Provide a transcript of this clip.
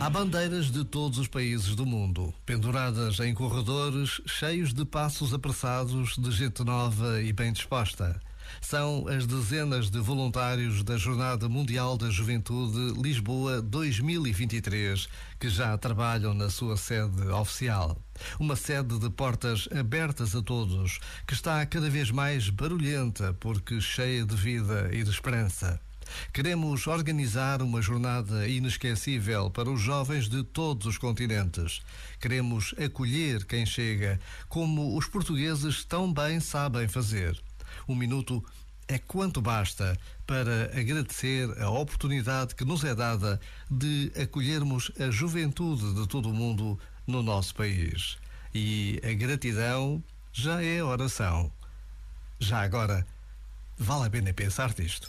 Há bandeiras de todos os países do mundo, penduradas em corredores cheios de passos apressados de gente nova e bem disposta. São as dezenas de voluntários da Jornada Mundial da Juventude Lisboa 2023 que já trabalham na sua sede oficial. Uma sede de portas abertas a todos, que está cada vez mais barulhenta porque cheia de vida e de esperança. Queremos organizar uma jornada inesquecível para os jovens de todos os continentes. Queremos acolher quem chega, como os portugueses tão bem sabem fazer. Um minuto é quanto basta para agradecer a oportunidade que nos é dada de acolhermos a juventude de todo o mundo no nosso país. E a gratidão já é oração. Já agora, vale a pena pensar nisto.